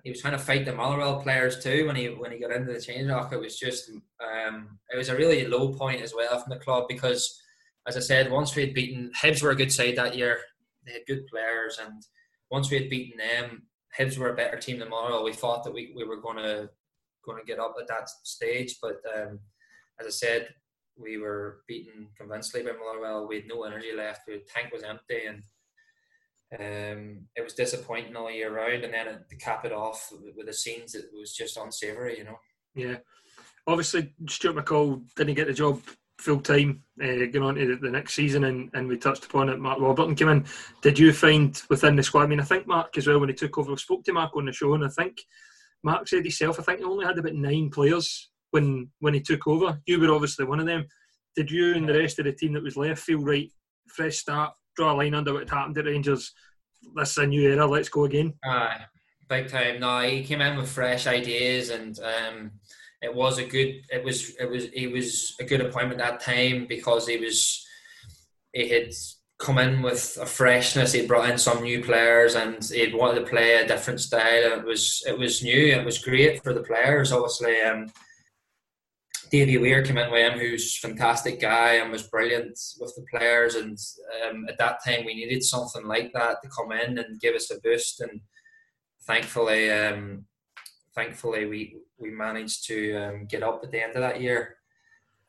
he was trying to fight the Motherwell players too when he when he got into the change room. It was just um, it was a really low point as well from the club because, as I said, once we had beaten Hibs were a good side that year. They had good players, and once we had beaten them, Hibs were a better team than Motherwell. We thought that we, we were going to going to get up at that stage, but um, as I said, we were beaten convincingly by Motherwell. We had no energy left. The tank was empty, and um, it was disappointing all year round, and then to cap it off with the scenes, it was just unsavoury, you know. Yeah, obviously Stuart McCall didn't get the job full time uh, going on to the next season, and, and we touched upon it. Mark Warburton came in. Did you find within the squad? I mean, I think Mark as well when he took over. We spoke to Mark on the show, and I think Mark said himself. I think he only had about nine players when when he took over. You were obviously one of them. Did you and the rest of the team that was left feel right? Fresh start, draw a line under what happened at Rangers. This is a new era. Let's go again. Aye, big time. No, he came in with fresh ideas, and um, it was a good. It was it was he was a good appointment that time because he was he had come in with a freshness. He brought in some new players, and he wanted to play a different style. It was it was new. It was great for the players. Obviously, um, Davy Weir came in with him, who's a fantastic guy and was brilliant with the players. And um, at that time, we needed something like that to come in and give us a boost. And thankfully, um, thankfully, we we managed to um, get up at the end of that year.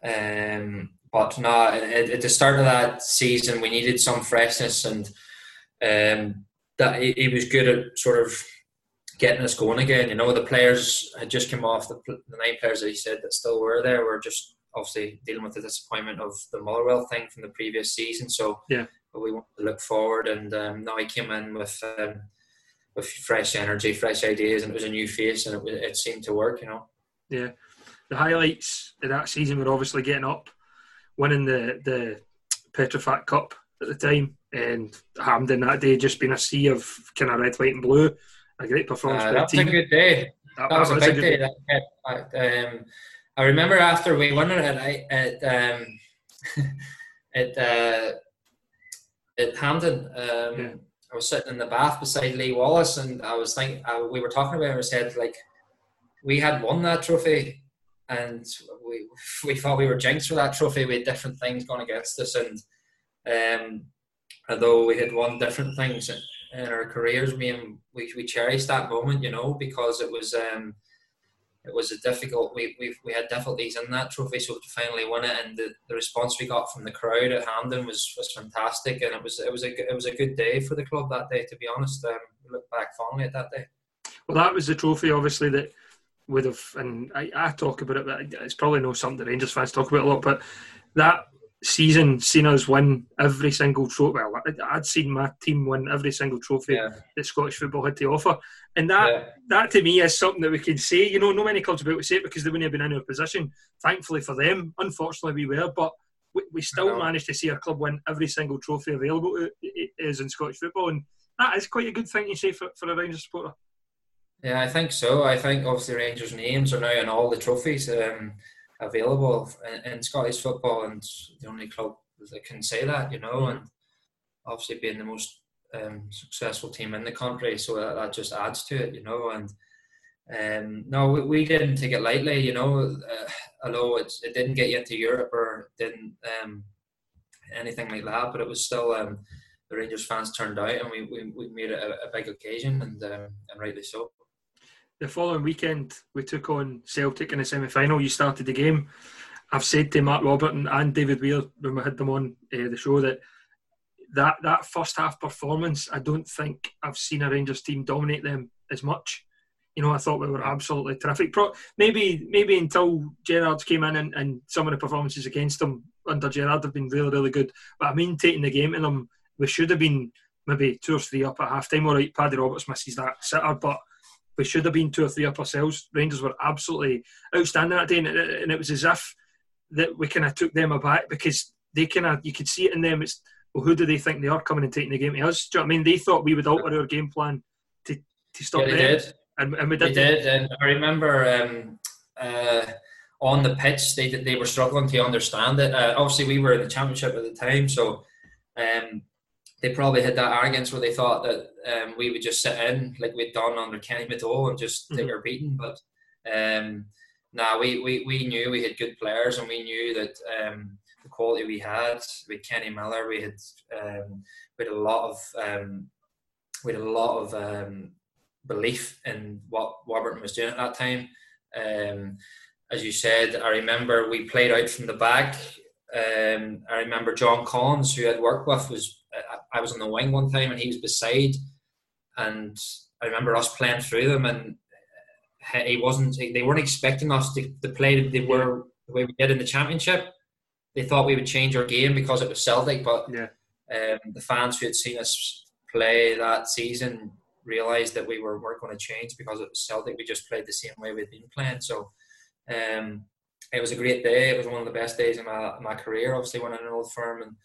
Um, but no, at, at, the start of that season, we needed some freshness, and um, that he, he was good at sort of getting us going again. You know, the players had just come off the, the nine players that he said that still were there were just obviously dealing with the disappointment of the Motherwell thing from the previous season. So yeah, but we want to look forward, and um, now he came in with um, with fresh energy, fresh ideas, and it was a new face, and it, it seemed to work. You know. Yeah, the highlights of that season were obviously getting up, winning the the Petrofac Cup at the time, and Hampden that day just been a sea of kind of red, white, and blue a great performance. Uh, that was team. a good day. That, that was, was, a big day. day. Um, I remember after we won it at at um, at, uh, at Hampden. Um, yeah. I was sitting in the bath beside Lee Wallace, and I was thinking uh, we were talking about. It, and we said like we had won that trophy, and we we thought we were jinxed for that trophy. We had different things going against us, and um, although we had won different things, in our careers. We we we cherished that moment, you know, because it was um, it was a difficult. We we we had difficulties in that trophy, so to finally win it, and the, the response we got from the crowd at Hampden was was fantastic, and it was it was a it was a good day for the club that day. To be honest, um, look back fondly at that day. Well, that was the trophy, obviously that would have, and I, I talk about it, but it's probably not something the Rangers fans talk about a lot. But that season seen us win every single trophy. Well, I'd seen my team win every single trophy yeah. that Scottish football had to offer, and that yeah. that to me is something that we can say. You know, no many clubs about to say it because they wouldn't have been in our position. Thankfully for them, unfortunately we were, but we, we still managed to see our club win every single trophy available to is in Scottish football, and that is quite a good thing to say for, for a Rangers supporter. Yeah, I think so. I think obviously Rangers names are now in all the trophies. Um, available in, in, Scottish football, and the only club that can say that, you know, and obviously being the most um, successful team in the country, so that, that, just adds to it, you know. And um, no, we, we, didn't take it lightly, you know. Uh, although it, it didn't get you into Europe or didn't um, anything like that, but it was still um, the Rangers fans turned out, and we, we, we made it a, a big occasion, and um, and rightly so the following weekend we took on Celtic in the semi final. You started the game. I've said to Mark Warburton and David Weir when we had them on uh, the show that that that first half performance, I don't think I've seen a Rangers team dominate them as much. You know, I thought we were absolutely terrific. Pro- maybe maybe until Gerrard came in and, and some of the performances against them under Gerrard have been really, really good. But I mean, taking the game to them, we should have been maybe two or three up at half time. All right, Paddy Roberts misses that sitter, but we should have been two or three up ourselves. Rangers were absolutely outstanding that day, and it, and it was as if that we kind of took them aback because they kind of you could see it in them. It's well, who do they think they are coming and taking the game to us? Do you know I mean? They thought we would alter our game plan to to stop yeah, they them, did. And, and we did. They did, and I remember. Um, uh, on the pitch, they they were struggling to understand it. Uh, obviously, we were in the championship at the time, so um, they probably had that arrogance where they thought that um, we would just sit in like we'd done under Kenny Mato and just mm-hmm. take our beating. But um, now we, we, we knew we had good players and we knew that um, the quality we had with Kenny Miller, we had um, we had a lot of um, we had a lot of um, belief in what Warburton was doing at that time. Um, as you said, I remember we played out from the back. Um, I remember John Collins, who I'd worked with, was I was on the wing one time and he was beside, and I remember us playing through them, and he wasn't. They weren't expecting us to, to play they were the way we did in the championship. They thought we would change our game because it was Celtic, but yeah. um, the fans who had seen us play that season realised that we were weren't going to change because it was Celtic. We just played the same way we'd been playing. So um, it was a great day. It was one of the best days in my, my career, obviously, when in an old firm. And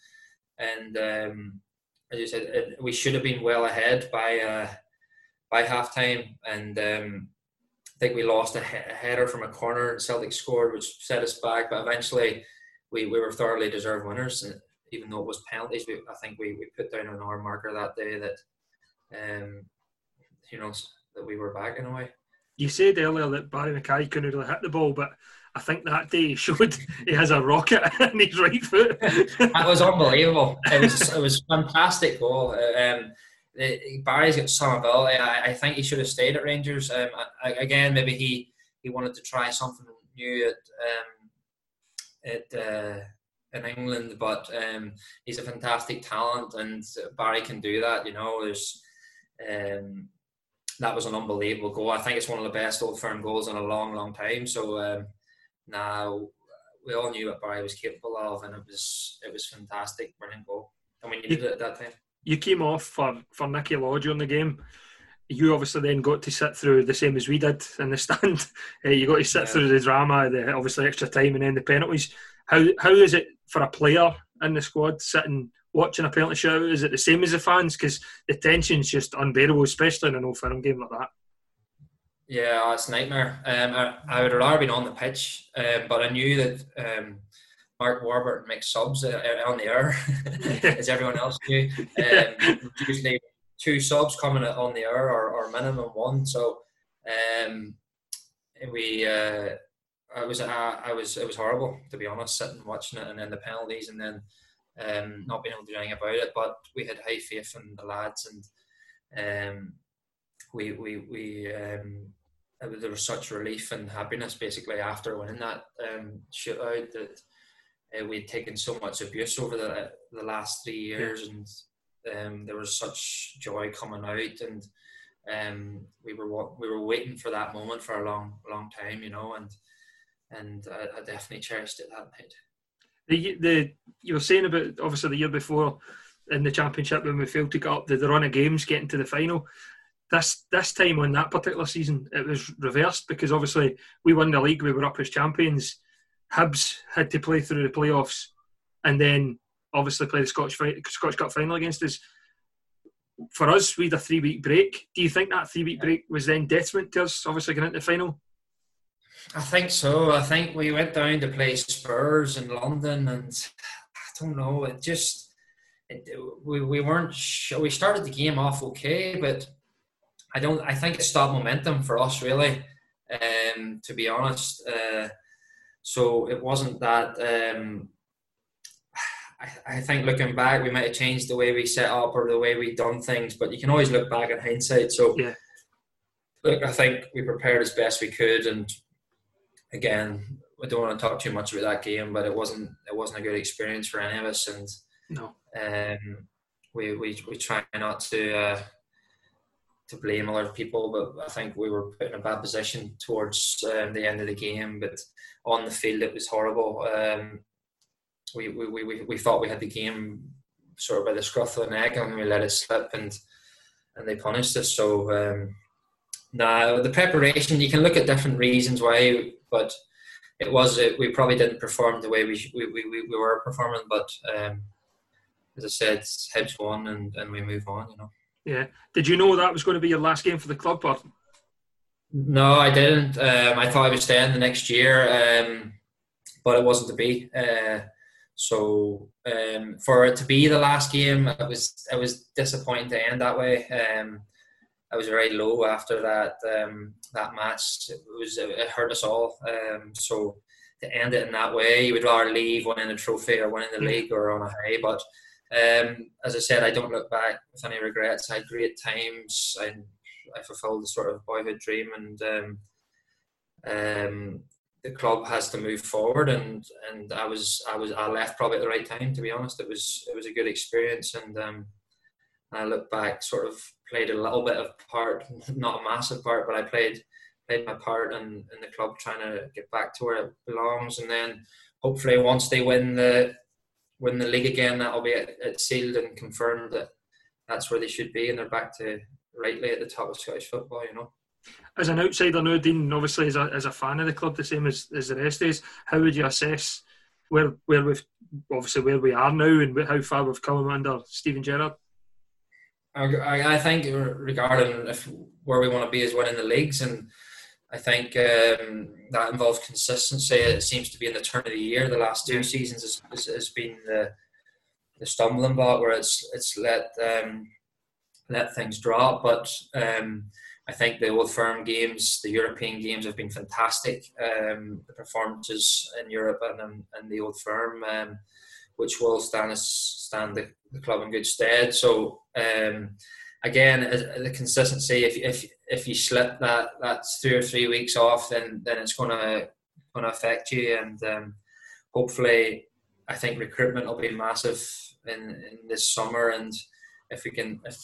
and um, as you said, it, we should have been well ahead by uh, by half time. And um, I think we lost a, he- a, header from a corner. And Celtic scored, which set us back. But eventually, we, we were thoroughly deserved winners. And even though it was penalties, we, I think we, we put down an hour marker that day that, um, you know, that we were back in a way. You said earlier that Barrie McKay couldn't really hit the ball, but I think that day he showed he has a rocket in his right foot. that was unbelievable. It was it was fantastic goal. Um, Barrie's got some ability. I, I, think he should have stayed at Rangers. Um, I, again, maybe he, he wanted to try something new at um, at uh, in England, but um, he's a fantastic talent, and Barrie can do that. You know, there's um, that was an unbelievable goal. I think it's one of the best Old Firm goals in a long, long time. So um, now we all knew what Barrie was capable of, and it was it was fantastic, brilliant goal. And we needed it at that time. You came off for for Nicky Lodge on the game. You obviously then got to sit through the same as we did in the stand. uh, you got to sit yeah. through the drama, the obviously extra time, and then the penalties. How how is it for a player in the squad sitting watching a penalty show? Is it the same as the fans? Because the tension's just unbearable, especially in an old firm game like that. Yeah, it's a nightmare. Um, I, I would have rather been on the pitch, um, but I knew that um, Mark Warburton makes subs uh, on the air, as everyone else knew. Um, usually two subs coming on the air or, or minimum one. So um, we, uh, I was, I was, it was horrible to be honest, sitting watching it, and then the penalties, and then um, not being able to do anything about it. But we had high faith in the lads, and we, we, we. There was such relief and happiness basically after winning that um, shootout that uh, we'd taken so much abuse over the the last three years, and um, there was such joy coming out, and um, we were we were waiting for that moment for a long long time, you know, and and I, I definitely cherished it that night. The the you were saying about obviously the year before in the championship when we failed to get up the, the run of games getting to the final. This this time on that particular season it was reversed because obviously we won the league, we were up as champions Hibs had to play through the playoffs and then obviously play the Scottish, Scottish Cup final against us. For us, we had a three week break. Do you think that three week break was then detriment to us, obviously getting into the final? I think so. I think we went down to play Spurs in London, and I don't know. It just it, we we weren't. Sure. We started the game off okay, but I don't. I think it stopped momentum for us really. Um, to be honest, uh, so it wasn't that. Um, I, I, think looking back, we might have changed the way we set up or the way we done things, but you can always look back at hindsight. So yeah. look, I think we prepared as best we could, and again, I don't want to talk too much about that game, but it wasn't it wasn't a good experience for any of us, and no, um, we we we try not to. Uh, to blame a lot of people, but I think we were put in a bad position towards um, the end of the game. But on the field, it was horrible. Um, we, we, we, we thought we had the game sort of by the scruff of the neck, and we let it slip, and and they punished us. So um, now the preparation, you can look at different reasons why, but it was we probably didn't perform the way we we, we, we were performing. But um, as I said, Hibs won, and, and we move on. You know. Yeah. Did you know that was going to be your last game for the club, or? No, I didn't. Um, I thought I was staying the next year, um, but it wasn't to be. Uh, so um, for it to be the last game, it was it was disappointing to end that way. Um, I was very low after that um, that match. It was it hurt us all. Um, so to end it in that way, you would rather leave winning the trophy or winning the league or on a high. But um, as I said, I don't look back with any regrets. I had great times. I, I fulfilled the sort of boyhood dream, and um, um, the club has to move forward. And, and I was I was I left probably at the right time. To be honest, it was it was a good experience, and um, I look back, sort of played a little bit of part, not a massive part, but I played played my part in, in the club trying to get back to where it belongs, and then hopefully once they win the win the league again, that'll be it, it sealed and confirmed that that's where they should be, and they're back to rightly at the top of Scottish football. You know. As an outsider now, Dean, obviously as a, as a fan of the club, the same as, as the rest is, how would you assess where where we've obviously where we are now and how far we've come under Steven Gerrard? I, I think regarding if where we want to be is winning the leagues and I think um, that involves consistency. It seems to be in the turn of the year. The last two seasons has, has, has been the the stumbling block where it's it's let um, let things drop. But um, I think the Old Firm games, the European games, have been fantastic. Um, the performances in Europe and in, in the Old Firm, um, which will stand stand the, the, club in good stead. So um, again, the consistency. If if if you slip that that's two or three weeks off, then then it's gonna gonna affect you. And um, hopefully, I think recruitment will be massive in in this summer. And if we can if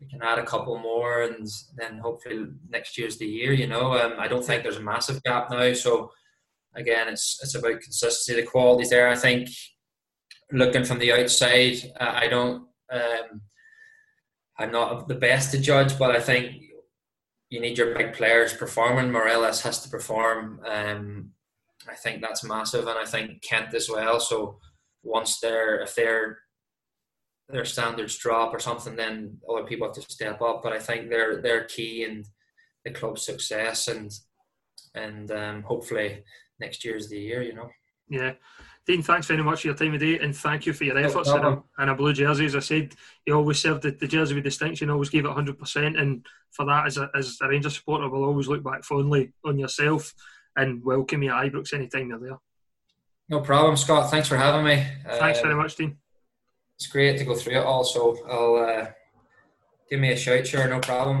we can add a couple more, and then hopefully next year's the year. You know, um, I don't think there's a massive gap now. So again, it's it's about consistency. The quality's there. I think looking from the outside, I don't. Um, I'm not the best to judge, but I think you need your big players performing. Morelos has to perform. Um, I think that's massive, and I think Kent as well. So once they're if their their standards drop or something, then other people have to step up. But I think they're they're key in the club's success, and and um, hopefully next year is the year. You know. Yeah. Dean, thanks very much for your time today and thank you for your efforts in a, in a blue jersey. As I said, you always served the, the jersey with distinction, always gave it 100%. And for that, as a, as a Rangers supporter, we'll always look back fondly on yourself and welcome you at Ibrox anytime you're there. No problem, Scott. Thanks for having me. Thanks um, very much, Dean. It's great to go through it all. So I'll uh, give me a shout, sure, no problem.